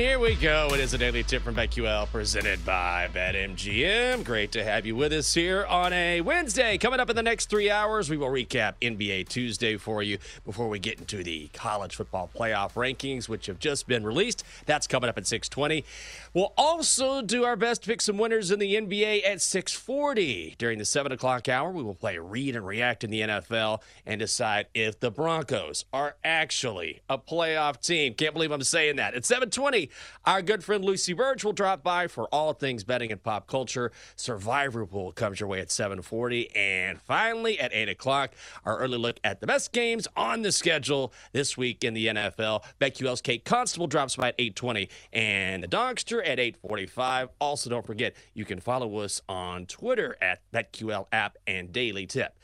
Here we go. It is a daily tip from BetQL presented by BetMGM. Great to have you with us here on a Wednesday. Coming up in the next three hours, we will recap NBA Tuesday for you before we get into the college football playoff rankings, which have just been released. That's coming up at 620. We'll also do our best to pick some winners in the NBA at 640. During the 7 o'clock hour, we will play Read and React in the NFL and decide if the Broncos are actually a playoff team. Can't believe I'm saying that. At 720, our good friend Lucy Burge will drop by for all things betting and pop culture. Survivor Pool comes your way at 740. And finally, at 8 o'clock, our early look at the best games on the schedule this week in the NFL. BetQL's Kate Constable drops by at 820. And the Dogster at 845. Also, don't forget, you can follow us on Twitter at BetQL app and Daily Tip.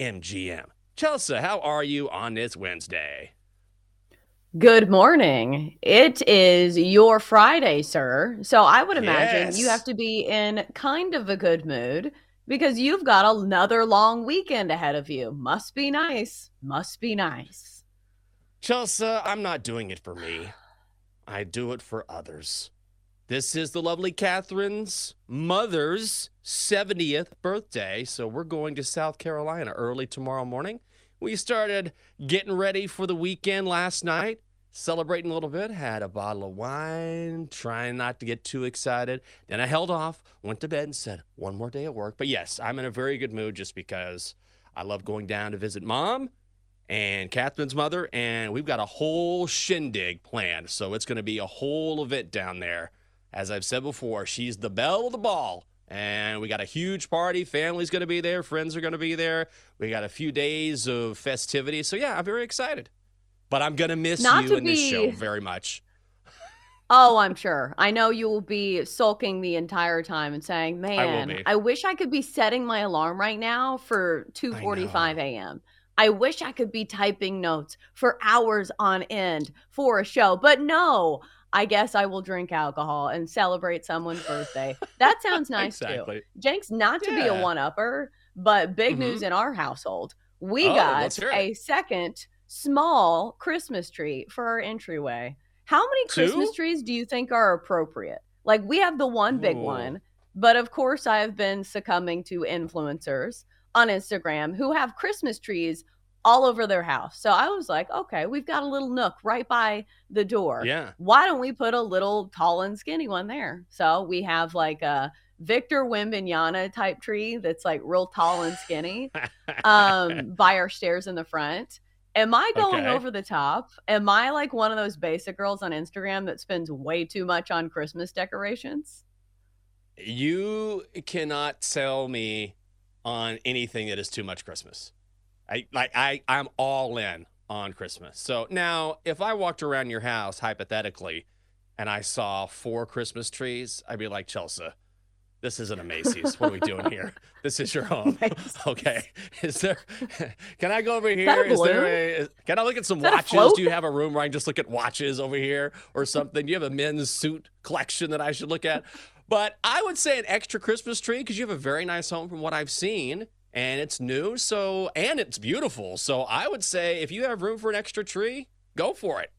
MGM. Chelsea, how are you on this Wednesday? Good morning. It is your Friday, sir. So I would imagine Yes. you have to be in kind of a good mood because you've got another long weekend ahead of you. Must be nice. Must be nice. Chelsea, I'm not doing it for me. I do it for others. This is the lovely Catherine's mother's 70th birthday, so we're going to South Carolina early tomorrow morning. We started getting ready for the weekend last night, celebrating a little bit, had a bottle of wine, trying not to get too excited. Then I held off, went to bed, and said, one more day at work. But yes, I'm in a very good mood just because I love going down to visit mom and Catherine's mother, and we've got a whole shindig planned. So it's going to be a whole event down there. As I've said before, she's the belle of the ball. And we got a huge party. Family's going to be there. Friends are going to be there. We got a few days of festivity. So, yeah, I'm very excited. But I'm going to miss Not you in this show very much. Oh, I'm sure. I know you will be sulking the entire time and saying, "Man, be. I, wish I could be setting my alarm right now for 2:45 a.m. I wish I could be typing notes for hours on end for a show." But no, I guess I will drink alcohol and celebrate someone's birthday. That sounds nice exactly. too. Jenks, not to be a one-upper, but big Mhm. news in our household. We Oh, got let's hear it. a second small Christmas tree for our entryway. How many Christmas trees do you think are appropriate? Like we have the one big Ooh. one, but of course I have been succumbing to influencers on Instagram who have Christmas trees all over their house. So I was like, okay, we've got a little nook right by the door. Yeah. Why don't we put a little tall and skinny one there? So we have like a Victor Wembanyama type tree that's like real tall and skinny um, by our stairs in the front. Am I going Okay. over the top? Am I like one of those basic girls on Instagram that spends way too much on Christmas decorations? You cannot sell me on anything that is too much Christmas. I like I I'm all in on Christmas. So now if I walked around your house hypothetically and I saw four Christmas trees, I'd be like Chelsea, This isn't a Macy's. What are we doing here? This is your home. Okay. Is there? Can I go over here? a Is there a? is- Can I look at some watches? Do you have a room where I can just look at watches over here or something? Do you have a men's suit collection that I should look at? But I would say an extra Christmas tree because you have a very nice home from what I've seen. And it's new, so and it's beautiful. So I would say if you have room for an extra tree, go for it.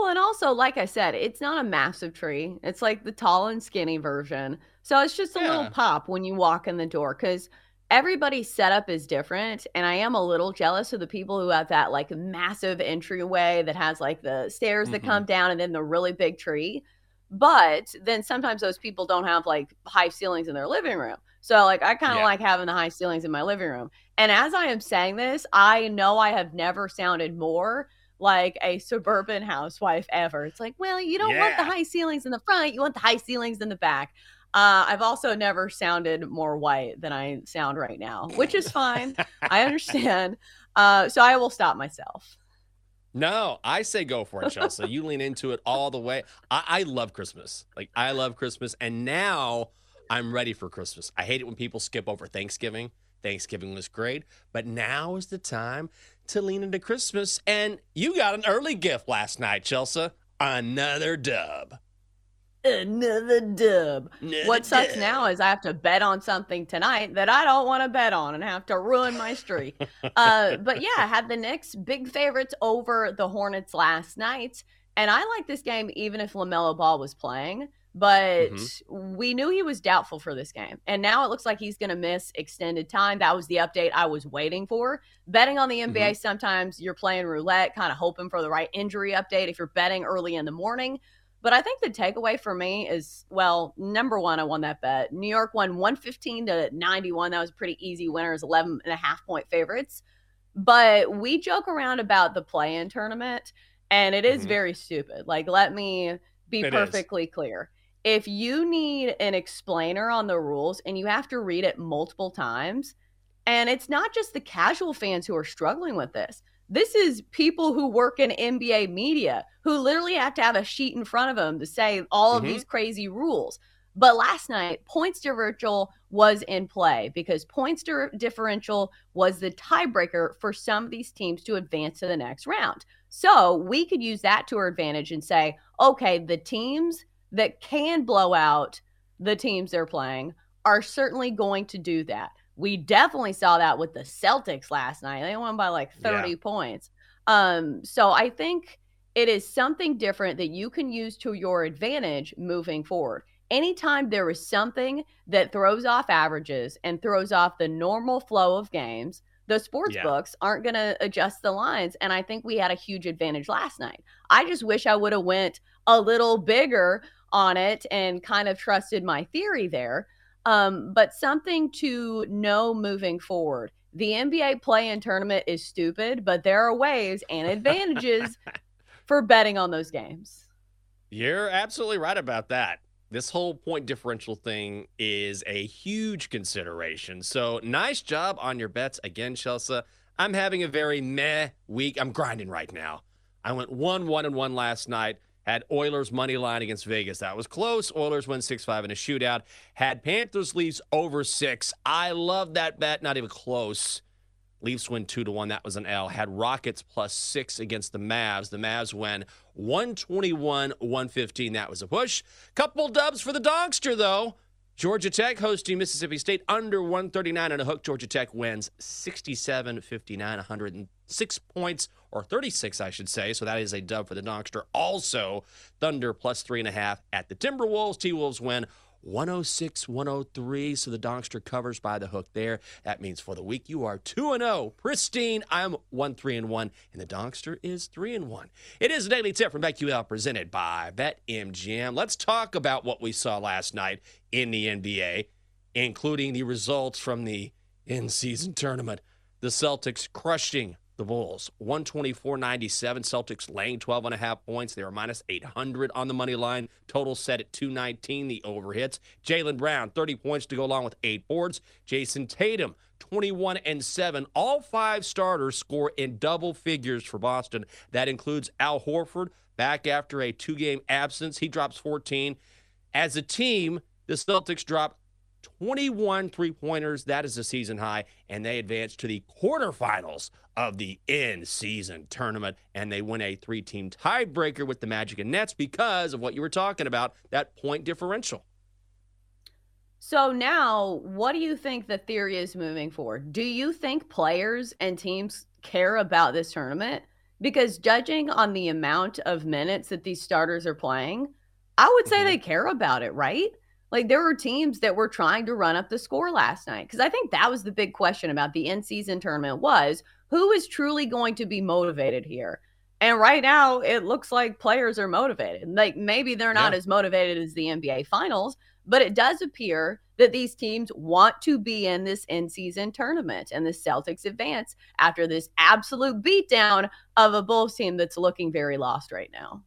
Well, and also, like I said, it's not a massive tree. It's like the tall and skinny version. So it's just a Yeah. little pop when you walk in the door because everybody's setup is different. And I am a little jealous of the people who have that like massive entryway that has like the stairs that Mhm. come down and then the really big tree. But then sometimes those people don't have like high ceilings in their living room. So like I kind of Yeah. like having the high ceilings in my living room. And as I am saying this, I know I have never sounded more like a suburban housewife ever. It's like, well, you don't want the high ceilings in the front, you want the high ceilings in the back. Uh, I've also never sounded more white than I sound right now, which is fine. I understand. Uh, so I will stop myself. No, I say go for it, Chelsea. you lean into it all the way. I, I love Christmas. Like I love Christmas, and now I'm ready for Christmas. I hate it when people skip over Thanksgiving. Thanksgiving was great, but now is the time to lean into Christmas. And you got an early gift last night, Chelsea. Another dub. Another dub. Another What sucks dub. now is I have to bet on something tonight that I don't want to bet on and have to ruin my streak. uh, but yeah, I had the Knicks big favorites over the Hornets last night. And I like this game even if LaMelo Ball was playing. But we knew he was doubtful for this game. And now it looks like he's going to miss extended time. That was the update I was waiting for. Betting on the NBA, sometimes you're playing roulette, kind of hoping for the right injury update if you're betting early in the morning. But I think the takeaway for me is well, number one, I won that bet. New York won 115 to 91. That was a pretty easy winner, as 11 and a half point favorites. But we joke around about the play in tournament, and it is Mhm. very stupid. Like, let me be It is. perfectly clear. If you need an explainer on the rules and you have to read it multiple times, and it's not just the casual fans who are struggling with this. This is people who work in NBA media who literally have to have a sheet in front of them to say all of Mhm. these crazy rules. But last night, points differential was in play because points di- differential was the tiebreaker for some of these teams to advance to the next round. So we could use that to our advantage and say, okay, the teams that can blow out the teams they're playing are certainly going to do that. We definitely saw that with the Celtics last night. They won by like 30 points. Um, so I think it is something different that you can use to your advantage moving forward. Anytime there is something that throws off averages and throws off the normal flow of games, the sports Yeah. books aren't going to adjust the lines and I think we had a huge advantage last night. I just wish I would have went a little bigger on it and kind of trusted my theory there. Um, but something to know moving forward. The NBA play in tournament is stupid, but there are ways and advantages for betting on those games. You're absolutely right about that. This whole point differential thing is a huge consideration. So nice job on your bets again, Chelsea. I'm having a very meh week. I'm grinding right now. I went one one and one last night. Had Oilers money line against Vegas. That was close. Oilers win 6 5 in a shootout. Had Panthers Leafs over six. I love that bet. Not even close. Leafs win two to one. That was an L. Had Rockets plus six against the Mavs. The Mavs win 121 115. That was a push. Couple dubs for the Dogster, though. Georgia Tech hosting Mississippi State under 139 and a hook. Georgia Tech wins 67 59, 106 points, or 36, I should say. So that is a dub for the Dogster. Also, Thunder plus three and a half at the Timberwolves. T Wolves win 106 103. So the Dogster covers by the hook there. That means for the week you are 2 and 0. Pristine. I'm 1 3 and 1. And the Dogster is 3 and 1. It is a daily tip from BetQL presented by BetMGM. Let's talk about what we saw last night in the NBA, including the results from the in season tournament. The Celtics crushing the Bulls 124 97. Celtics laying 12 and a half points. They were minus 800 on the money line. Total set at 219. The over hits. Jaylen Brown 30 points to go along with eight boards. Jayson Tatum 21 and 7. All five starters score in double figures for Boston. That includes Al Horford back after a two game absence. He drops 14. As a team, The Celtics drop 21 three pointers. That is a season high. And they advance to the quarterfinals of the in season tournament. And they win a three team tiebreaker with the Magic and Nets because of what you were talking about that point differential. So now, what do you think the theory is moving forward? Do you think players and teams care about this tournament? Because judging on the amount of minutes that these starters are playing, I would say mm-hmm. they care about it, right? Like there were teams that were trying to run up the score last night because I think that was the big question about the in-season tournament was who is truly going to be motivated here. And right now, it looks like players are motivated. Like maybe they're not yeah. as motivated as the NBA finals, but it does appear that these teams want to be in this in-season tournament and the Celtics advance after this absolute beatdown of a Bulls team that's looking very lost right now.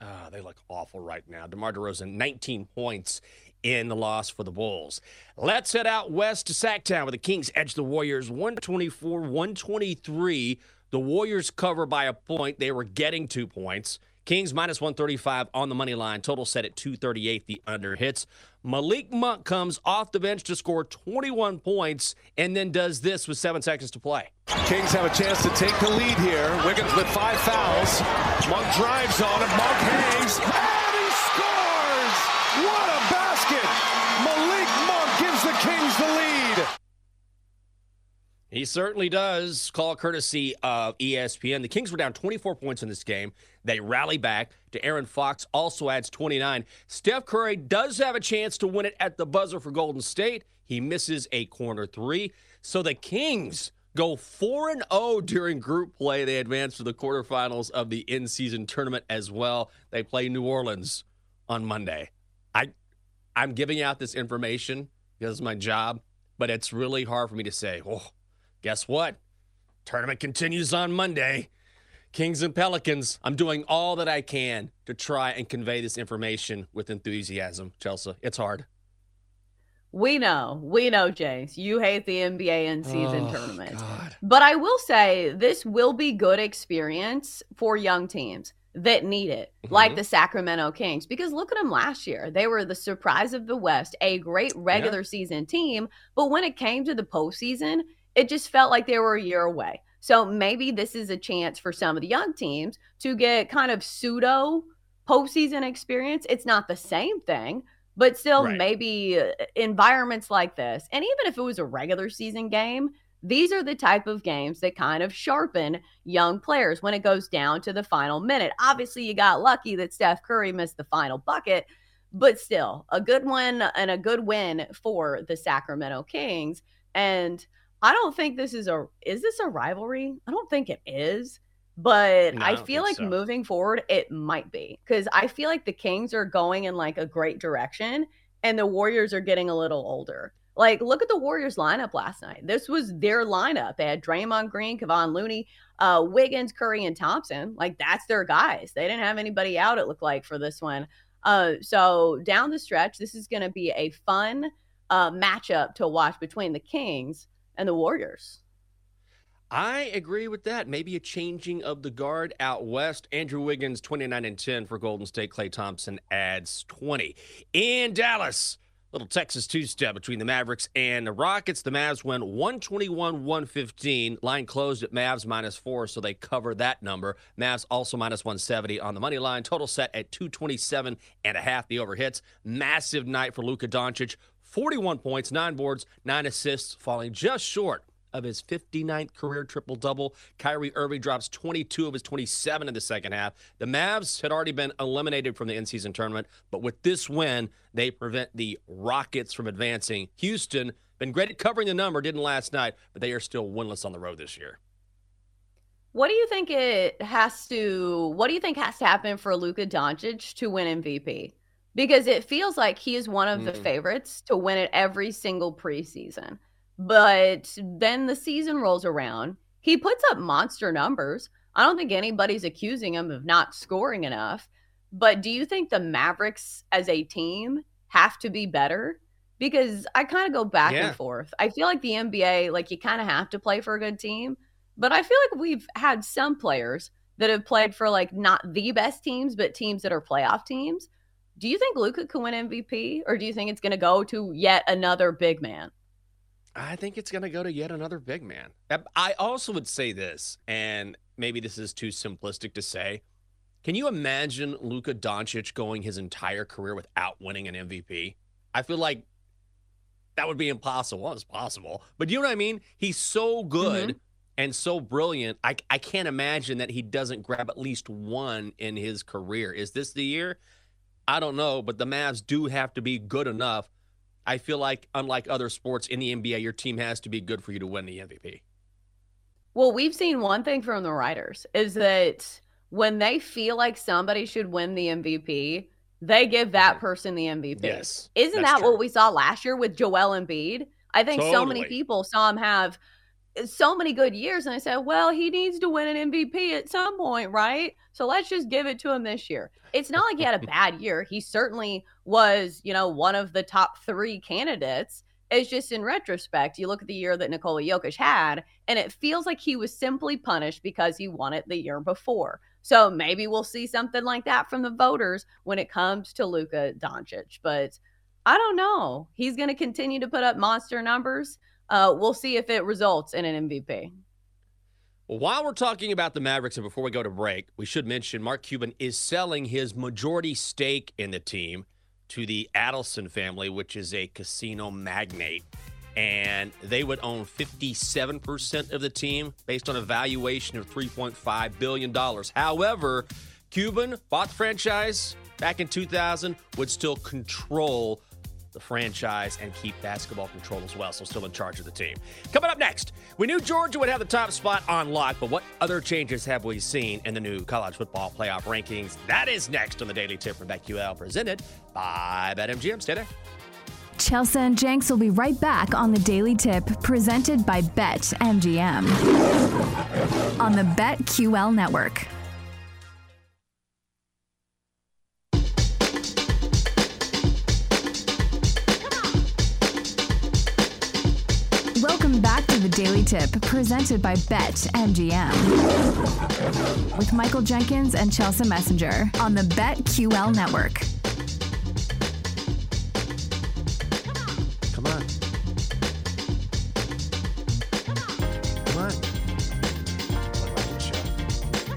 Oh, they look awful right now. DeMar DeRozan, 19 points in the loss for the Bulls. Let's head out west to Sacktown where the Kings edge the Warriors 124 123. The Warriors cover by a point. They were getting two points. Kings minus 135 on the money line. Total set at 238. The under hits. Malik Monk comes off the bench to score 21 points and then does this with seven seconds to play. Kings have a chance to take the lead here. Wiggins with five fouls. Monk drives on it. Monk hangs. And he scores! What a basket! Malik Monk gives the Kings the lead. He certainly does. Call courtesy of ESPN. The Kings were down 24 points in this game. They rally back. De'Aaron Fox also adds 29. Steph Curry does have a chance to win it at the buzzer for Golden State. He misses a corner three. So the Kings go 4 and 0 during group play. They advance to the quarterfinals of the in-season tournament as well. They play New Orleans on Monday. I I'm giving out this information because it's my job, but it's really hard for me to say, "Oh, guess what? Tournament continues on Monday. Kings and Pelicans, I'm doing all that I can to try and convey this information with enthusiasm, Chelsea. It's hard. We know, we know, James, you hate the NBA in season oh, tournament. God. But I will say this will be good experience for young teams that need it, mm-hmm. like the Sacramento Kings. Because look at them last year. They were the surprise of the West, a great regular yeah. season team. But when it came to the postseason, it just felt like they were a year away. So maybe this is a chance for some of the young teams to get kind of pseudo postseason experience. It's not the same thing, but still right. maybe uh, environments like this. And even if it was a regular season game, these are the type of games that kind of sharpen young players when it goes down to the final minute. Obviously, you got lucky that Steph Curry missed the final bucket, but still a good one and a good win for the Sacramento Kings. And I don't think this is a is this a rivalry? I don't think it is. But no, I feel like so. moving forward, it might be because I feel like the Kings are going in like a great direction and the Warriors are getting a little older. Like, look at the Warriors lineup last night. This was their lineup. They had Draymond Green, Kevon Looney, uh, Wiggins, Curry, and Thompson. Like, that's their guys. They didn't have anybody out, it looked like, for this one. Uh, so, down the stretch, this is going to be a fun uh, matchup to watch between the Kings and the Warriors. I agree with that. Maybe a changing of the guard out west. Andrew Wiggins, 29 and 10 for Golden State. Klay Thompson adds 20. In Dallas, little Texas two step between the Mavericks and the Rockets. The Mavs win 121 115. Line closed at Mavs minus four, so they cover that number. Mavs also minus 170 on the money line. Total set at 227 and a half. The overhits. Massive night for Luka Doncic. 41 points, nine boards, nine assists, falling just short of his 59th career triple double. Kyrie Irving drops 22 of his 27 in the second half. The Mavs had already been eliminated from the in season tournament, but with this win, they prevent the Rockets from advancing. Houston, been great at covering the number, didn't last night, but they are still winless on the road this year. What do you think it has to what do you think has to happen for Luka Doncic to win MVP? Because it feels like he is one of the mm. favorites to win it every single preseason. But then the season rolls around, he puts up monster numbers. I don't think anybody's accusing him of not scoring enough. But do you think the Mavericks as a team have to be better? Because I kind of go back yeah. and forth. I feel like the NBA, like you kind of have to play for a good team. But I feel like we've had some players that have played for like not the best teams, but teams that are playoff teams Do you think Luka can win MVP, or do you think it's going to go to yet another big man? I think it's going to go to yet another big man. I also would say this, and maybe this is too simplistic to say. Can you imagine Luka Doncic going his entire career without winning an MVP? I feel like that would be impossible. Well, it's possible, but you know what I mean? He's so good mm-hmm. and so brilliant. I, I can't imagine that he doesn't grab at least one in his career. Is this the year? I don't know, but the Mavs do have to be good enough I feel like, unlike other sports in the NBA, your team has to be good for you to win the MVP. Well, we've seen one thing from the writers is that when they feel like somebody should win the MVP, they give that person the MVP. Yes. Isn't that true. what we saw last year with Joel Embiid? I think totally. so many people saw him have so many good years. And I said, well, he needs to win an MVP at some point, right? So let's just give it to him this year. It's not like he had a bad year. He certainly was, you know, one of the top three candidates. It's just in retrospect, you look at the year that Nikola Jokic had, and it feels like he was simply punished because he won it the year before. So maybe we'll see something like that from the voters when it comes to Luka Doncic. But I don't know. He's going to continue to put up monster numbers uh, we'll see if it results in an MVP. while we're talking about the Mavericks, and before we go to break, we should mention Mark Cuban is selling his majority stake in the team to the Adelson family, which is a casino magnate. And they would own 57% of the team based on a valuation of $3.5 billion. However, Cuban bought the franchise back in 2000, would still control the franchise and keep basketball control as well, so still in charge of the team. Coming up next, we knew Georgia would have the top spot on lock, but what other changes have we seen in the new college football playoff rankings? That is next on the Daily Tip from BetQL, presented by BetMGM. Stay there. Chelsea and Jenks will be right back on the Daily Tip, presented by BetMGM on the BetQL network. Welcome back to the Daily Tip, presented by Bet MGM. With Michael Jenkins and Chelsea Messenger on the BetQL network. Come on. Come on.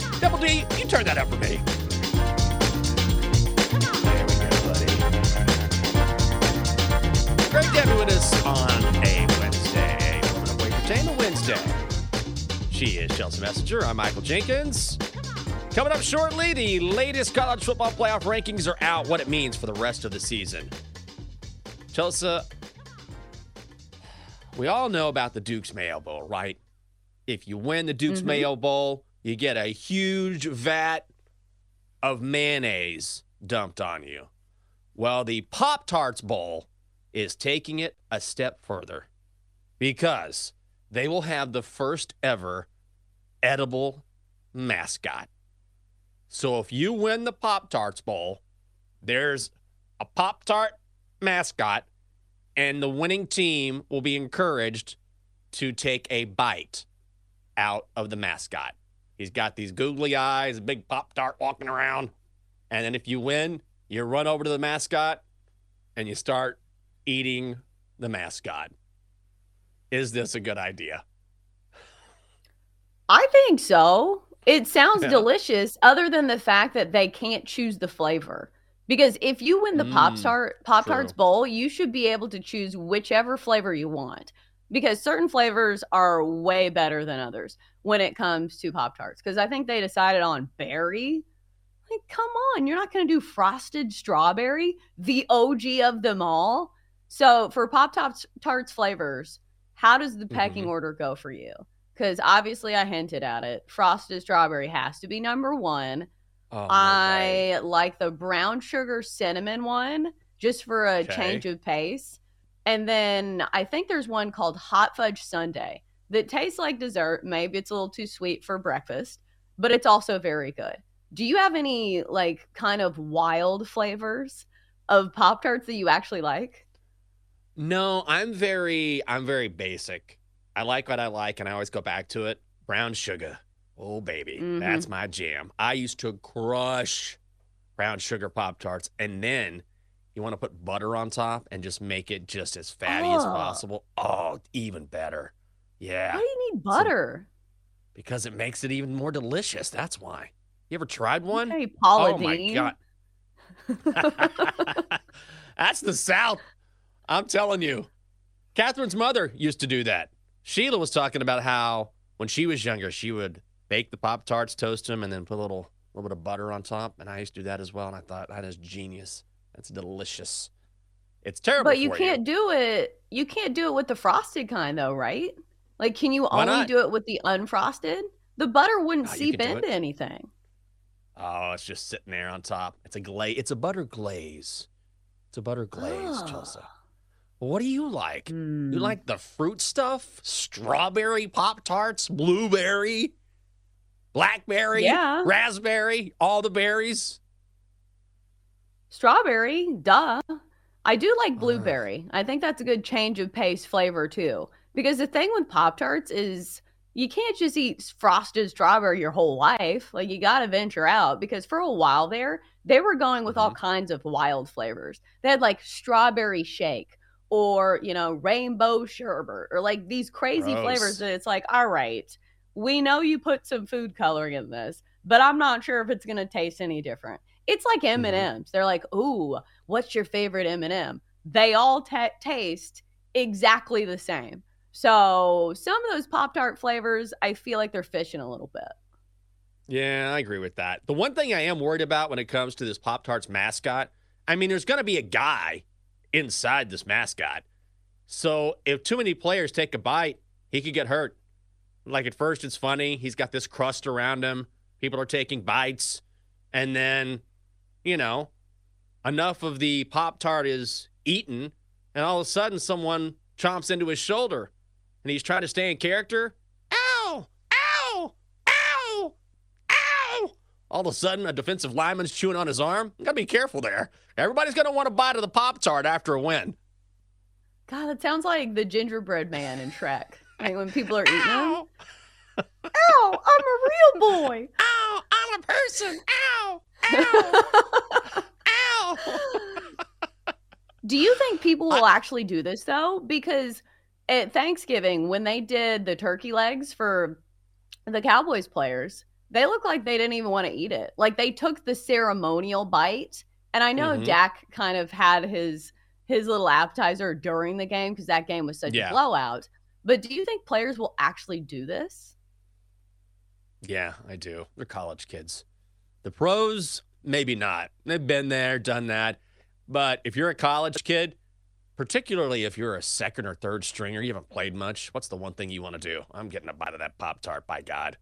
Come on! Double D, you turn that up for me. Wednesday. She is Chelsea Messenger. I'm Michael Jenkins. Coming up shortly, the latest college football playoff rankings are out, what it means for the rest of the season. Chelsea, we all know about the Duke's Mayo Bowl, right? If you win the Duke's mm-hmm. Mayo Bowl, you get a huge vat of mayonnaise dumped on you. Well, the Pop Tarts Bowl is taking it a step further because they will have the first ever edible mascot. So if you win the Pop Tarts Bowl, there's a Pop Tart mascot, and the winning team will be encouraged to take a bite out of the mascot. He's got these googly eyes, a big Pop Tart walking around. And then if you win, you run over to the mascot and you start eating the mascot. Is this a good idea? I think so. It sounds yeah. delicious, other than the fact that they can't choose the flavor. Because if you win the mm, Pop Tart Pop Tarts Bowl, you should be able to choose whichever flavor you want. Because certain flavors are way better than others when it comes to Pop Tarts. Because I think they decided on berry. Like, come on, you're not going to do frosted strawberry, the OG of them all. So for Pop Tarts flavors, how does the pecking mm-hmm. order go for you? Because obviously I hinted at it. Frosted strawberry has to be number one. Oh, I like the brown sugar cinnamon one just for a okay. change of pace. And then I think there's one called hot fudge sundae that tastes like dessert. Maybe it's a little too sweet for breakfast, but it's also very good. Do you have any like kind of wild flavors of Pop Tarts that you actually like? No, I'm very I'm very basic. I like what I like and I always go back to it. Brown sugar. Oh baby, mm-hmm. that's my jam. I used to crush brown sugar Pop Tarts, and then you want to put butter on top and just make it just as fatty as Oh. possible. Oh, even better. Yeah. Why do you need butter? Because it makes it even more delicious. That's why. You ever tried one? Okay, Oh Paula my god. That's the South. I'm telling you. Catherine's mother used to do that. Sheila was talking about how when she was younger, she would bake the Pop Tarts, toast them, and then put a little little bit of butter on top. And I used to do that as well. And I thought that is genius. That's delicious. It's terrible. But you can't do it. You can't do it with the frosted kind, though, right? Like, can you Why only not? do it with the unfrosted? The butter wouldn't Oh, you seep into anything. Oh, it's just sitting there on top. It's a glaze. It's a butter glaze. It's a butter glaze, Oh. Chelsea. What do you like? Mm. You like the fruit stuff? Strawberry Pop Tarts, blueberry, blackberry, Yeah. raspberry, all the berries. Strawberry, duh. I do like blueberry. I think that's a good change of pace flavor too. Because the thing with Pop Tarts is you can't just eat frosted strawberry your whole life. Like you got to venture out because for a while there, they were going with all kinds of wild flavors. They had like strawberry shake or, you know, rainbow sherbet or like these crazy Gross. flavors that it's like, all right, we know you put some food coloring in this, but I'm not sure if it's going to taste any different. It's like M&Ms. They're like, "Ooh, what's your favorite M&M?" They all ta taste exactly the same. So, some of those Pop-Tart flavors, I feel like they're fishing a little bit. Yeah, I agree with that. The one thing I am worried about when it comes to this Pop Tarts mascot, I mean, there's going to be a guy inside this mascot. So if too many players take a bite, he could get hurt. Like at first, it's funny. He's got this crust around him. People are taking bites. And then, you know, enough of the Pop Tart is eaten. And all of a sudden, someone chomps into his shoulder and he's trying to stay in character. Ow! Ow! Ow! Ow! All of a sudden, a defensive lineman's chewing on his arm. You gotta be careful there. Everybody's gonna want a bite of the Pop Tart after a win. God, that sounds like the gingerbread man in Shrek. Like when people are eating them. Ow! Ow, I'm a real boy. Ow! I'm a person. Ow! Ow! Ow! Do you think people will actually do this though? Because at Thanksgiving, when they did the turkey legs for the Cowboys players, they look like they didn't even want to eat it. Like they took the ceremonial bite. And I know Mhm. Dak kind of had his his little appetizer during the game because that game was such Yeah. a blowout. But do you think players will actually do this? Yeah, I do. They're college kids. The pros, maybe not. They've been there, done that. But if you're a college kid, particularly if you're a second or third stringer, you haven't played much, what's the one thing you want to do? I'm getting a bite of that Pop Tart, by God.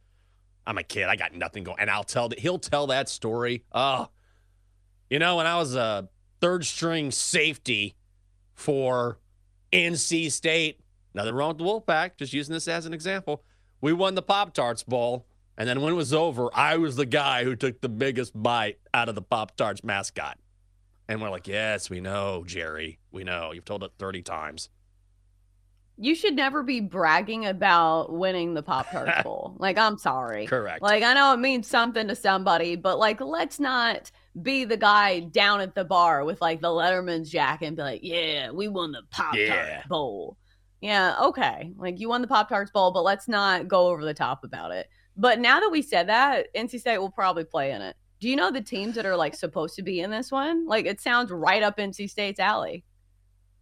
I'm a kid. I got nothing going. And I'll tell that he'll tell that story. Oh, you know, when I was a third string safety for NC State, nothing wrong with the Wolfpack, just using this as an example. We won the Pop Tarts Bowl. And then when it was over, I was the guy who took the biggest bite out of the Pop Tarts mascot. And we're like, yes, we know, Jerry. We know. You've told it 30 times. You should never be bragging about winning the Pop Tart Bowl. Like, I'm sorry. Correct. Like, I know it means something to somebody, but like, let's not be the guy down at the bar with like the Letterman's jacket and be like, yeah, we won the Pop Tart Yeah. Bowl. Yeah, okay. Like, you won the Pop Tarts Bowl, but let's not go over the top about it. But now that we said that, NC State will probably play in it. Do you know the teams that are like supposed to be in this one? Like, it sounds right up NC State's alley.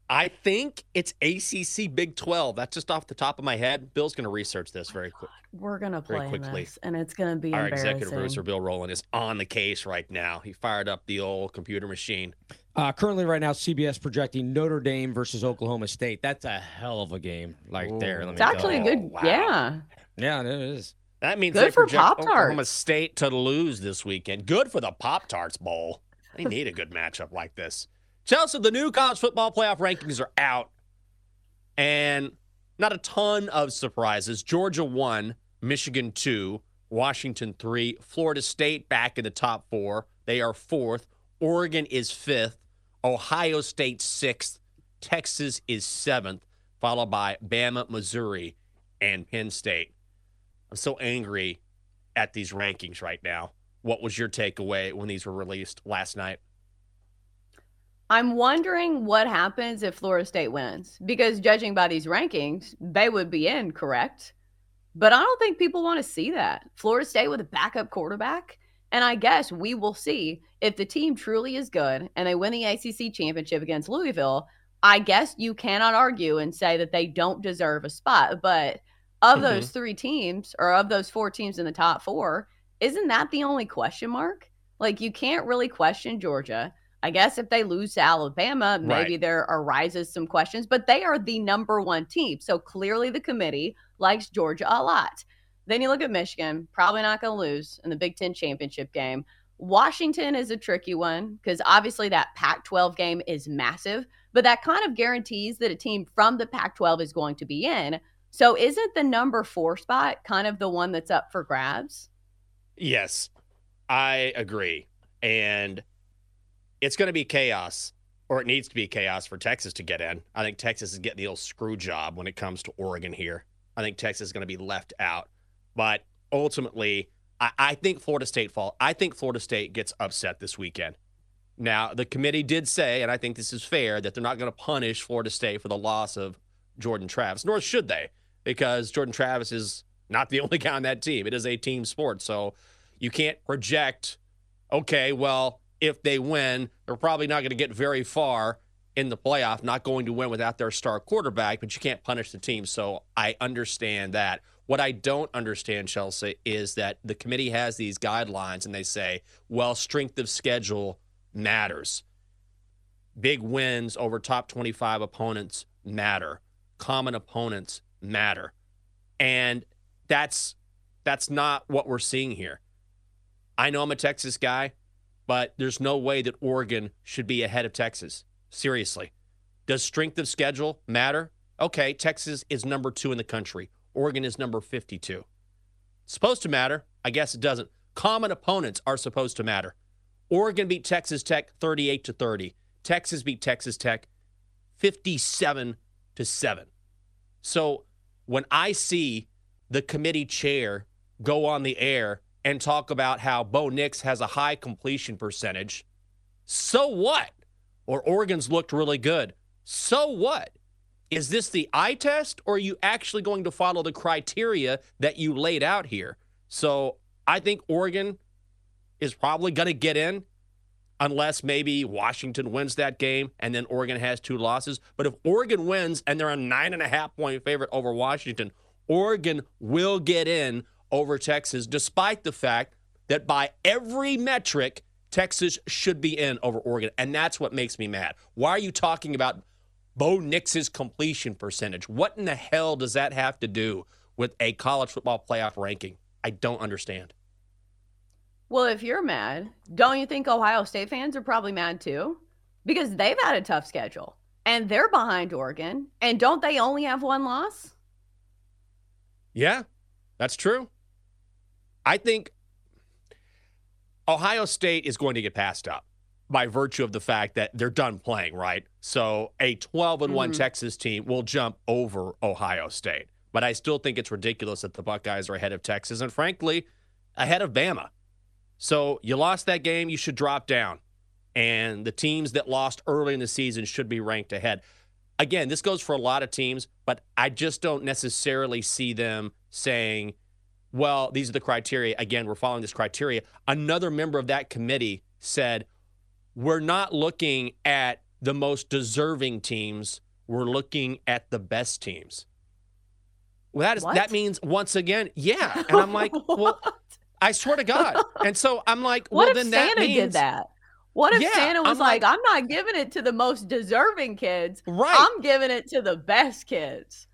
I think it's ACC Big 12. That's just off the top of my head. Bill's going to research this very quick. We're gonna play in quickly. this, and it's gonna be Our executive producer, Bill Rowland, is on the case right now. He fired up the old computer machine. Uh, currently, right now, CBS projecting Notre Dame versus Oklahoma State. That's a hell of a game, right there. Let me It's actually a tell you. good, wow. yeah. Yeah, it is. That means Good for Pop-Tarts. Oklahoma State to lose this weekend. Good for the Pop Tarts Bowl. They need a good matchup like this. Chelsea, the new college football playoff rankings are out, and not a ton of surprises. Georgia one, Michigan two, Washington three, Florida State back in the top four. They are fourth. Oregon is fifth. Ohio State sixth. Texas is seventh, followed by Bama, Missouri, and Penn State. I'm so angry at these rankings right now. what was your takeaway when these were released last night? I'm wondering what happens if Florida State wins because judging by these rankings, they would be in, correct? But I don't think people want to see that. Florida State with a backup quarterback. And I guess we will see if the team truly is good and they win the ACC championship against Louisville. I guess you cannot argue and say that they don't deserve a spot. But of Mhm. those three teams or of those four teams in the top four, isn't that the only question mark? Like, you can't really question Georgia. I guess if they lose to Alabama, maybe Right. there arises some questions, but they are the number one team. So clearly the committee likes Georgia a lot. Then you look at Michigan, probably not going to lose in the Big Ten championship game. Washington is a tricky one because obviously that Pac 12 game is massive, but that kind of guarantees that a team from the Pac 12 is going to be in. So isn't the number four spot kind of the one that's up for grabs? Yes, I agree. And it's going to be chaos, or it needs to be chaos for Texas to get in. I think Texas is getting the old screw job when it comes to Oregon here. I think Texas is going to be left out. But ultimately, I, I think Florida State fall. I think Florida State gets upset this weekend. Now, the committee did say, and I think this is fair, that they're not going to punish Florida State for the loss of Jordan Travis, nor should they, because Jordan Travis is not the only guy on that team. It is a team sport. So you can't project, okay, well, if they win, they're probably not going to get very far in the playoff, not going to win without their star quarterback, but you can't punish the team. So I understand that. What I don't understand, Chelsea, is that the committee has these guidelines and they say, well, strength of schedule matters. Big wins over top 25 opponents matter. Common opponents matter. And that's that's not what we're seeing here. I know I'm a Texas guy, but there's no way that Oregon should be ahead of Texas. Seriously. Does strength of schedule matter? Okay, Texas is number 2 in the country. Oregon is number 52. It's supposed to matter. I guess it doesn't. Common opponents are supposed to matter. Oregon beat Texas Tech 38 to 30. Texas beat Texas Tech 57 to 7. So when I see the committee chair go on the air and talk about how Bo Nix has a high completion percentage, so what? Or Oregon's looked really good. So what? Is this the eye test or are you actually going to follow the criteria that you laid out here? So I think Oregon is probably going to get in unless maybe Washington wins that game and then Oregon has two losses. But if Oregon wins and they're a nine and a half point favorite over Washington, Oregon will get in over Texas, despite the fact that by every metric, Texas should be in over Oregon. And that's what makes me mad. Why are you talking about Bo Nix's completion percentage? What in the hell does that have to do with a college football playoff ranking? I don't understand. Well, if you're mad, don't you think Ohio State fans are probably mad too? Because they've had a tough schedule and they're behind Oregon. And don't they only have one loss? Yeah, that's true. I think Ohio State is going to get passed up by virtue of the fact that they're done playing, right? So a 12 and one Mhm. Texas team will jump over Ohio State. But I still think it's ridiculous that the Buckeyes are ahead of Texas and frankly, ahead of Bama. So you lost that game, you should drop down. And the teams that lost early in the season should be ranked ahead. Again, this goes for a lot of teams, but I just don't necessarily see them saying, well, these are the criteria. Again, we're following this criteria. Another member of that committee said, we're not looking at the most deserving teams, we're looking at the best teams. Well, that is What? that means once again, yeah. And I'm like, well, I swear to God. And so I'm like, What well, if then that Santa means did that? What if Yeah, Santa was I'm like, like- I'm not giving it to the most deserving kids. Right. I'm giving it to the best kids.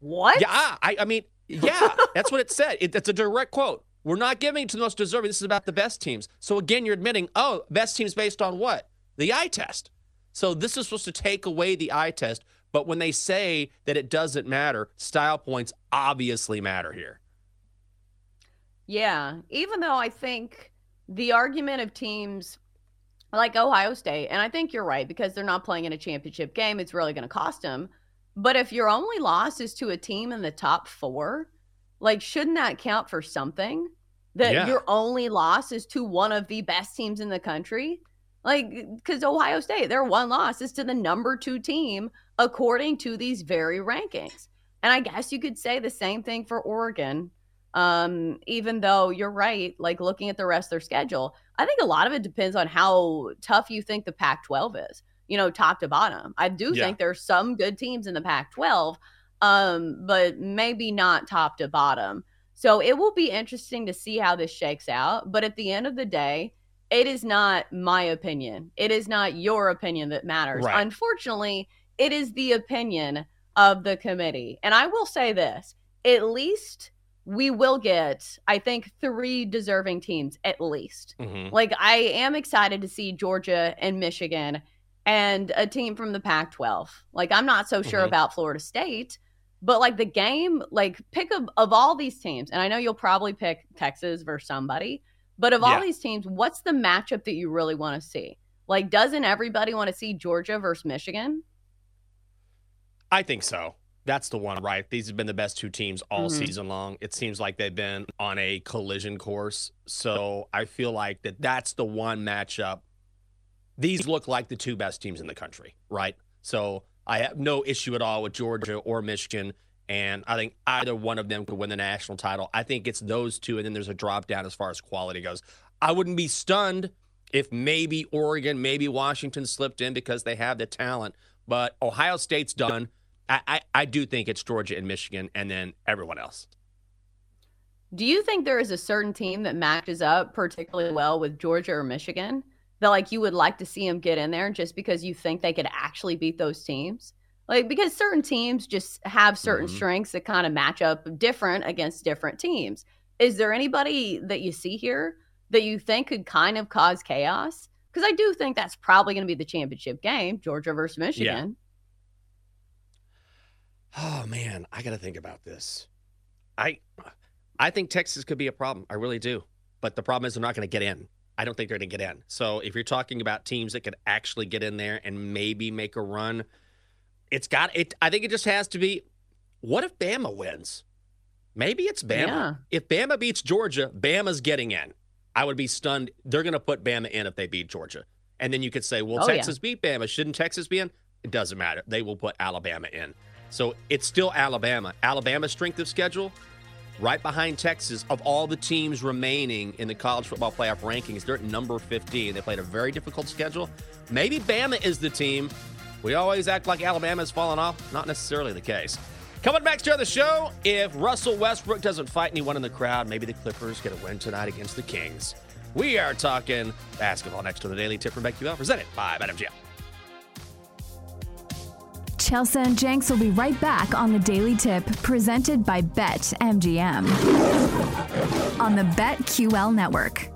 What? Yeah, I, I mean, yeah, that's what it said. It, it's a direct quote. We're not giving it to the most deserving. This is about the best teams. So again, you're admitting, oh, best teams based on what? The eye test. So this is supposed to take away the eye test. But when they say that it doesn't matter, style points obviously matter here. Yeah, even though I think the argument of teams like Ohio State, and I think you're right because they're not playing in a championship game, it's really going to cost them. But if your only loss is to a team in the top four, like, shouldn't that count for something? that Yeah. your only loss is to one of the best teams in the country? Like, because Ohio State, their one loss is to the number two team according to these very rankings. And I guess you could say the same thing for Oregon. Um, even though you're right, like looking at the rest of their schedule, I think a lot of it depends on how tough you think the Pac 12 is, you know, top to bottom. I do Yeah. think there's some good teams in the Pac 12, um, but maybe not top to bottom. So it will be interesting to see how this shakes out. But at the end of the day, it is not my opinion. It is not your opinion that matters. Right. Unfortunately, it is the opinion of the committee. And I will say this at least we will get, I think, three deserving teams at least. Mhm. Like, I am excited to see Georgia and Michigan and a team from the Pac 12. Like, I'm not so sure Mhm. about Florida State, but like the game, like, pick of, of all these teams, and I know you'll probably pick Texas versus somebody, but of Yeah. all these teams, what's the matchup that you really want to see? Like, doesn't everybody want to see Georgia versus Michigan? I think so. That's the one, right? These have been the best two teams all Mhm. season long. It seems like they've been on a collision course. So I feel like that that's the one matchup. These look like the two best teams in the country, right? So I have no issue at all with Georgia or Michigan. And I think either one of them could win the national title. I think it's those two, and then there's a drop down as far as quality goes. I wouldn't be stunned if maybe Oregon, maybe Washington slipped in because they have the talent. But Ohio State's done. I, I, I do think it's Georgia and Michigan, and then everyone else. Do you think there is a certain team that matches up particularly well with Georgia or Michigan that like you would like to see them get in there just because you think they could actually beat those teams? Like because certain teams just have certain Mhm. strengths that kind of match up different against different teams. Is there anybody that you see here that you think could kind of cause chaos? Because I do think that's probably going to be the championship game, Georgia versus Michigan. Oh man, I got to think about this. I I think Texas could be a problem. I really do. But the problem is they're not going to get in. I don't think they're going to get in. So if you're talking about teams that could actually get in there and maybe make a run, it's got it. I think it just has to be. What if Bama wins? Maybe it's Bama. Yeah. If Bama beats Georgia, Bama's getting in. I would be stunned. They're going to put Bama in if they beat Georgia. And then you could say, well, Oh, yeah. Texas beat Bama. Shouldn't Texas be in? It doesn't matter. They will put Alabama in. So it's still Alabama. Alabama's strength of schedule, right behind Texas. Of all the teams remaining in the college football playoff rankings, they're at number 15. They played a very difficult schedule. Maybe Bama is the team. We always act like Alabama's fallen off. Not necessarily the case. Coming back to the show, if Russell Westbrook doesn't fight anyone in the crowd, maybe the Clippers get a win tonight against the Kings. We are talking basketball next to the Daily Tip from Becky BetQL, presented by Madam BetMGM. Chelsea and Jenks will be right back on the Daily Tip presented by Bet MGM on the BetQL network.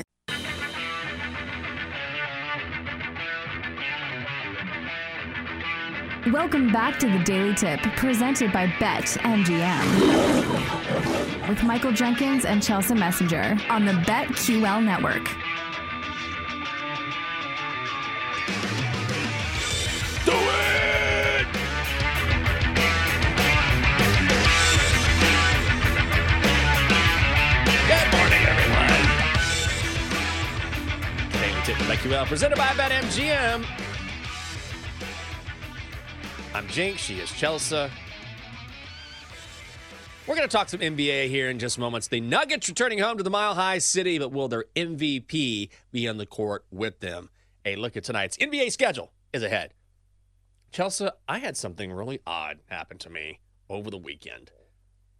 Welcome back to the Daily Tip presented by Bet MGM with Michael Jenkins and Chelsea Messenger on the BetQL network. Do it! Good morning, everyone. Daily Tip BetQL, presented by BetMGM. I'm Jink. She is Chelsea. We're going to talk some NBA here in just moments. The Nuggets returning home to the Mile High City, but will their MVP be on the court with them? A look at tonight's NBA schedule is ahead. Chelsea, I had something really odd happen to me over the weekend.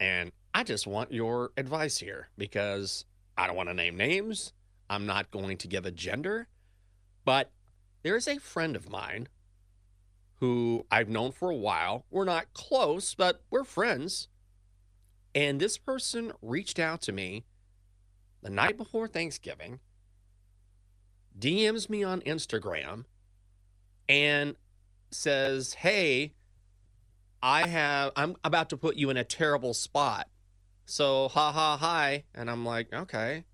And I just want your advice here because I don't want to name names. I'm not going to give a gender. But there is a friend of mine who I've known for a while. We're not close, but we're friends. And this person reached out to me the night before Thanksgiving, DMs me on Instagram, and says, Hey, I have, I'm about to put you in a terrible spot. So, ha ha, hi. And I'm like, Okay.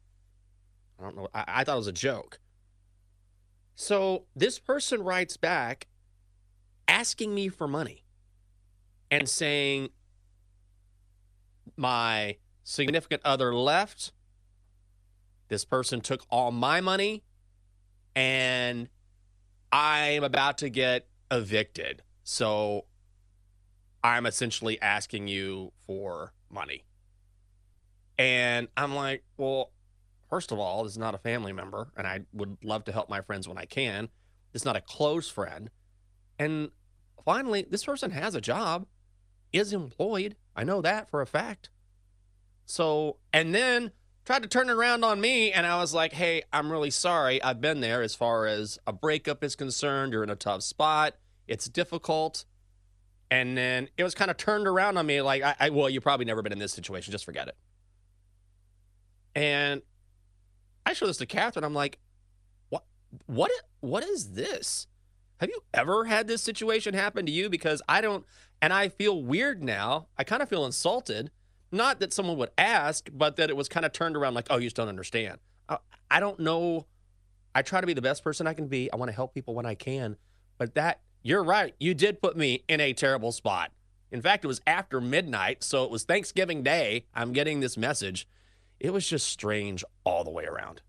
I don't know. I, I thought it was a joke. So, this person writes back asking me for money and saying, My significant other left. This person took all my money and I'm about to get evicted. So I'm essentially asking you for money. And I'm like, well, first of all, this is not a family member, and I would love to help my friends when I can. It's not a close friend. And finally, this person has a job, is employed. I know that for a fact. So, and then tried to turn it around on me, and I was like, hey, I'm really sorry. I've been there as far as a breakup is concerned. You're in a tough spot, it's difficult. And then it was kind of turned around on me like, I, I well, you've probably never been in this situation. Just forget it. And I show this to Catherine. I'm like, what, what, what is this? Have you ever had this situation happen to you? Because I don't, and I feel weird now. I kind of feel insulted. Not that someone would ask, but that it was kind of turned around like, oh, you just don't understand. I, I don't know. I try to be the best person I can be. I want to help people when I can. But that, you're right. You did put me in a terrible spot. In fact, it was after midnight. So it was Thanksgiving Day. I'm getting this message. It was just strange all the way around.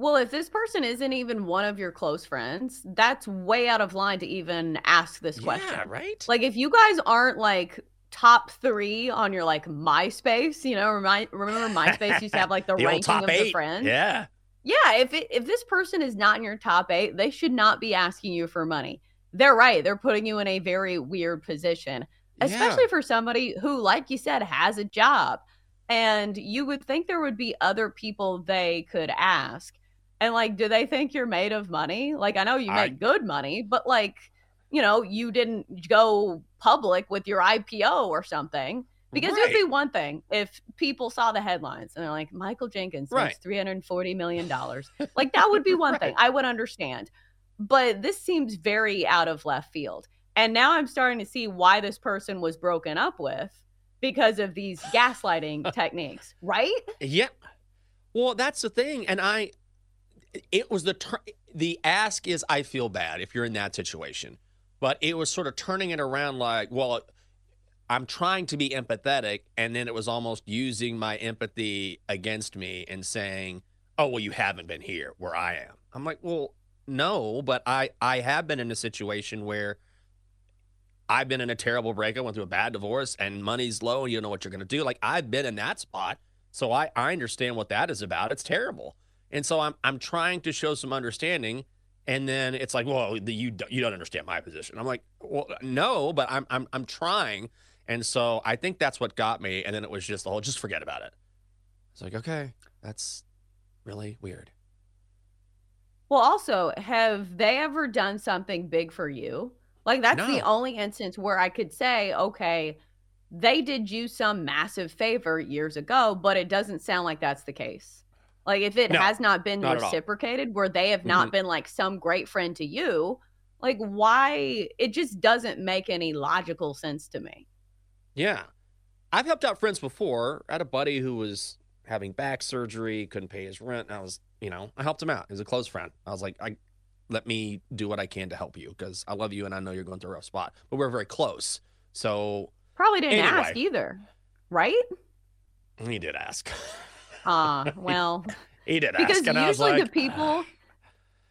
Well, if this person isn't even one of your close friends, that's way out of line to even ask this question. Yeah, right? Like if you guys aren't like top three on your like MySpace, you know, remind, remember MySpace used to have like the, The ranking of eight. the friends. Yeah. Yeah, if it, if this person is not in your top eight, they should not be asking you for money. They're right. They're putting you in a very weird position, especially for somebody who, like you said, has a job. And you would think there would be other people they could ask. And like, do they think you're made of money? Like, I know you I- make good money, but like, you know, you didn't go public with your IPO or something. Because it would be one thing if people saw the headlines and they're like, Michael Jenkins Right. makes $340 million. like, that would be one thing. I would understand. But this seems very out of left field. And now I'm starting to see why this person was broken up with because of these gaslighting techniques, right? Yep. Well, that's the thing, and I, it was the tur- the ask is I feel bad if you're in that situation, but it was sort of turning it around like, well, I'm trying to be empathetic, and then it was almost using my empathy against me and saying, oh well, you haven't been here where I am. I'm like, well, no, but I I have been in a situation where. I've been in a terrible breakup, went through a bad divorce, and money's low, and you don't know what you're going to do. Like I've been in that spot, so I I understand what that is about. It's terrible, and so I'm I'm trying to show some understanding, and then it's like, well, the, you don't- you don't understand my position. I'm like, well, no, but I'm I'm I'm trying, and so I think that's what got me. And then it was just the whole, just forget about it. It's like, okay, that's really weird. Well, also, have they ever done something big for you? Like, that's the only instance where I could say, okay, they did you some massive favor years ago, but it doesn't sound like that's the case. Like, if it No, has not been not reciprocated, where they have not Mhm. been like some great friend to you, like, why? It just doesn't make any logical sense to me. Yeah. I've helped out friends before. I had a buddy who was having back surgery, couldn't pay his rent. And I was, you know, I helped him out. He's a close friend. I was like, I let me do what I can to help you because I love you and I know you're going through a rough spot. But we're very close. So Probably didn't Anyway. ask either, right? he did ask. Ah, well. he did because ask. And I was usually like, the people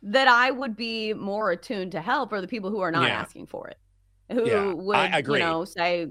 that I would be more attuned to help are the people who are not Yeah. asking for it, who Yeah, would you know say,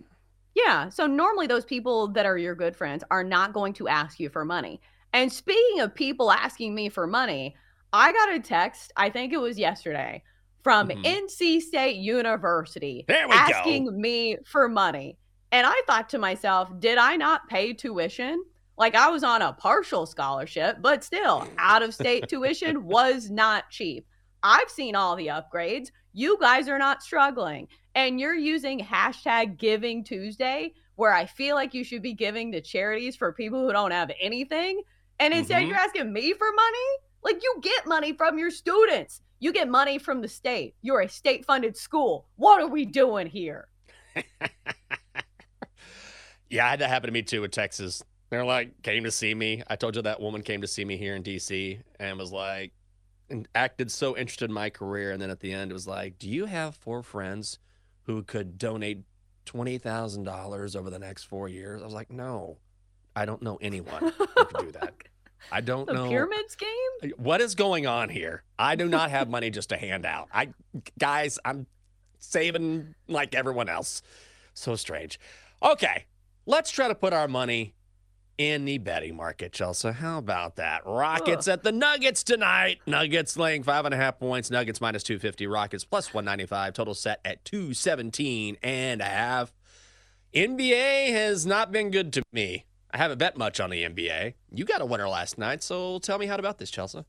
yeah. So normally those people that are your good friends are not going to ask you for money. And speaking of people asking me for money, I got a text. I think it was yesterday from Mhm. NC State University we go. asking me for money. And I thought to myself, did I not pay tuition? Like I was on a partial scholarship, but still, out of state tuition was not cheap. I've seen all the upgrades. You guys are not struggling. And you're using hashtag Giving Tuesday where I feel like you should be giving to charities for people who don't have anything. And instead, Mhm. you're asking me for money? Like, you get money from your students, you get money from the state. You're a state funded school. What are we doing here? Yeah, I had that happen to me too in Texas. They're like came to see me. I told you that woman came to see me here in DC and was like and acted so interested in my career and then at the end it was like, "Do you have four friends who could donate $20,000 over the next 4 years?" I was like, "No. I don't know anyone who could do that." I don't The know pyramids game. Uh, what is going on here. I do not have money just to hand out. I guys, I'm saving like everyone else. So strange. Okay, let's try to put our money in the betting market, Chelsea. How about that? Rockets at the Nuggets tonight. Nuggets laying five and a half points. Nuggets minus 250. Rockets plus 195. Total set at 217 and a half. NBA has not been good to me. I haven't bet much on the NBA. You got a winner last night, so tell me how about this, Chelsea.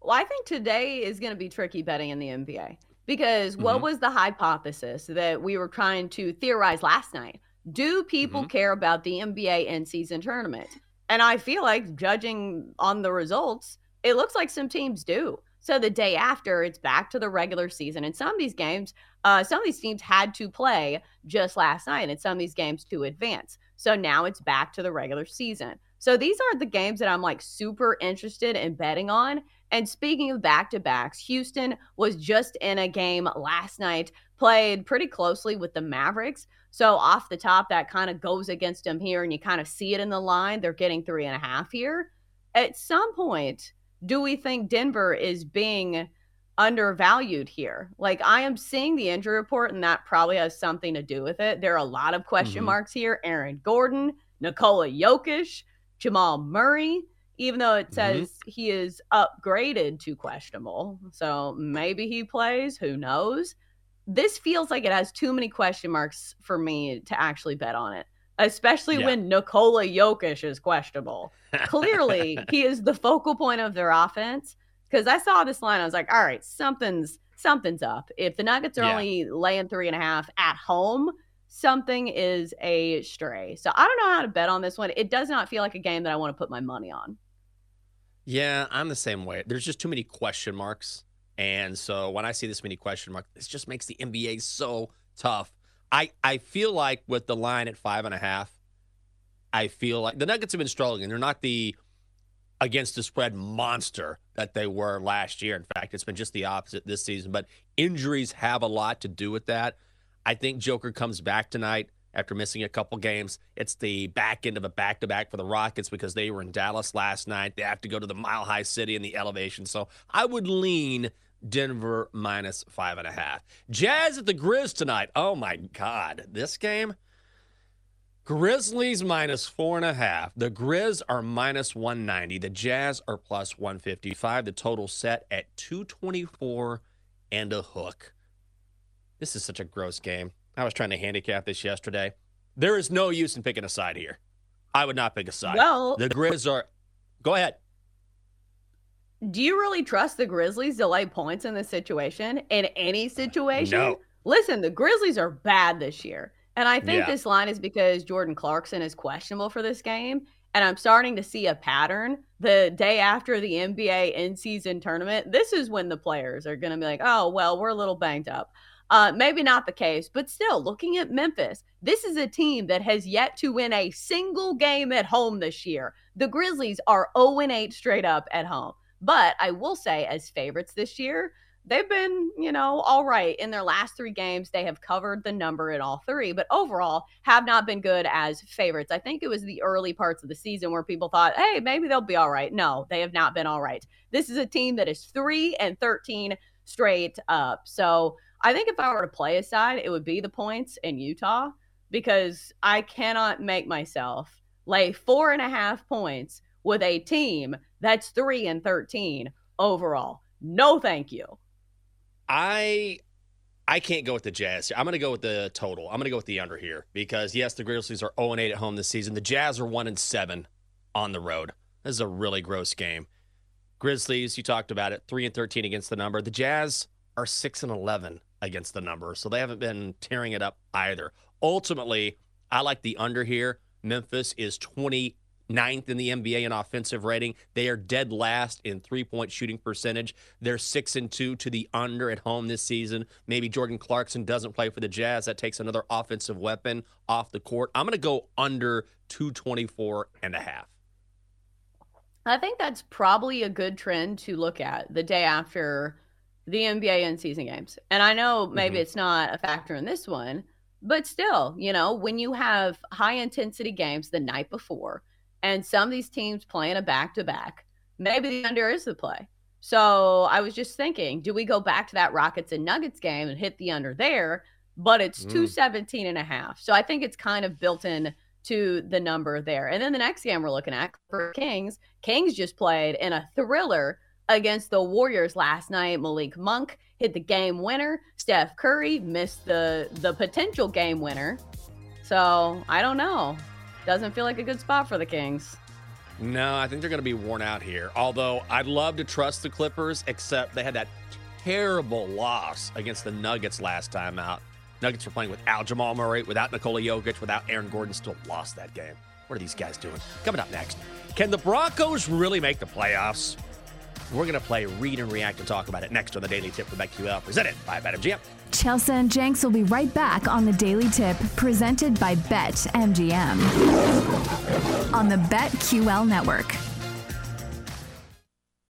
Well, I think today is going to be tricky betting in the NBA because what Mhm. was the hypothesis that we were trying to theorize last night? Do people care about the NBA in season tournament? And I feel like, judging on the results, it looks like some teams do. So the day after, it's back to the regular season. And some of these games, uh, some of these teams had to play just last night, and some of these games to advance. So now it's back to the regular season. So these are the games that I'm like super interested in betting on. And speaking of back to backs, Houston was just in a game last night, played pretty closely with the Mavericks. So off the top, that kind of goes against them here, and you kind of see it in the line. They're getting three and a half here. At some point, do we think Denver is being undervalued here? Like I am seeing the injury report, and that probably has something to do with it. There are a lot of question Mhm. marks here. Aaron Gordon, Nikola Jokic, Jamal Murray, even though it says he is upgraded to questionable. So maybe he plays, who knows? This feels like it has too many question marks for me to actually bet on it, especially Yeah. when Nikola Jokic is questionable. Clearly, he is the focal point of their offense. Because I saw this line, I was like, all right, something's something's up. If the Nuggets are Yeah. only laying three and a half at home, something is a stray. So I don't know how to bet on this one. It does not feel like a game that I want to put my money on. Yeah, I'm the same way. There's just too many question marks. And so when I see this many question marks, this just makes the NBA so tough. I, I feel like with the line at five and a half, I feel like the Nuggets have been struggling. They're not the against the spread monster that they were last year. In fact, it's been just the opposite this season. But injuries have a lot to do with that. I think Joker comes back tonight after missing a couple games. It's the back end of a back to back for the Rockets because they were in Dallas last night. They have to go to the Mile High City in the elevation. So I would lean Denver minus five and a half. Jazz at the Grizz tonight. Oh my God. This game. Grizzlies minus four and a half. The Grizz are minus 190. The Jazz are plus 155. The total set at 224 and a hook. This is such a gross game. I was trying to handicap this yesterday. There is no use in picking a side here. I would not pick a side. Well- the Grizz are. Go ahead. Do you really trust the Grizzlies to lay points in this situation? In any situation? No. Listen, the Grizzlies are bad this year. And I think Yeah. this line is because Jordan Clarkson is questionable for this game. And I'm starting to see a pattern. The day after the NBA in season tournament, this is when the players are going to be like, oh, well, we're a little banged up. Uh, maybe not the case, but still, looking at Memphis, this is a team that has yet to win a single game at home this year. The Grizzlies are 0 8 straight up at home. But I will say, as favorites this year, they've been, you know, all right. In their last three games, they have covered the number in all three, but overall have not been good as favorites. I think it was the early parts of the season where people thought, hey, maybe they'll be all right. No, they have not been all right. This is a team that is three and 13 straight up. So I think if I were to play a side, it would be the points in Utah because I cannot make myself lay four and a half points with a team that's three and 13 overall. No, thank you. I I can't go with the Jazz. I'm going to go with the total. I'm going to go with the under here because yes, the Grizzlies are 0 and 8 at home this season. The Jazz are 1 and 7 on the road. This is a really gross game. Grizzlies, you talked about it, 3 and 13 against the number. The Jazz are 6 and 11 against the number, so they haven't been tearing it up either. Ultimately, I like the under here. Memphis is 29th in the NBA in offensive rating. They are dead last in three point shooting percentage. They're six and two to the under at home this season. Maybe Jordan Clarkson doesn't play for the Jazz. That takes another offensive weapon off the court. I'm going to go under 224 and a half. I think that's probably a good trend to look at the day after the NBA and season games. And I know maybe Mhm. it's not a factor in this one, but still, you know, when you have high intensity games the night before and some of these teams playing a back to back, maybe the under is the play. So I was just thinking, do we go back to that Rockets and Nuggets game and hit the under there? But it's Mm. 217 and a half. So I think it's kind of built in to the number there. And then the next game we're looking at for Kings, Kings just played in a thriller against the Warriors last night. Malik Monk hit the game winner. Steph Curry missed the the potential game winner. So I don't know. Doesn't feel like a good spot for the Kings. No, I think they're going to be worn out here. Although I'd love to trust the Clippers, except they had that terrible loss against the Nuggets last time out. Nuggets were playing without Jamal Murray, without Nikola Jokic, without Aaron Gordon, still lost that game. What are these guys doing? Coming up next, can the Broncos really make the playoffs? We're going to play Read and React and talk about it next on the Daily Tip from BetQL, presented by BetMGM. Chelsea and Jenks will be right back on the Daily Tip presented by Bet MGM on the BetQL network.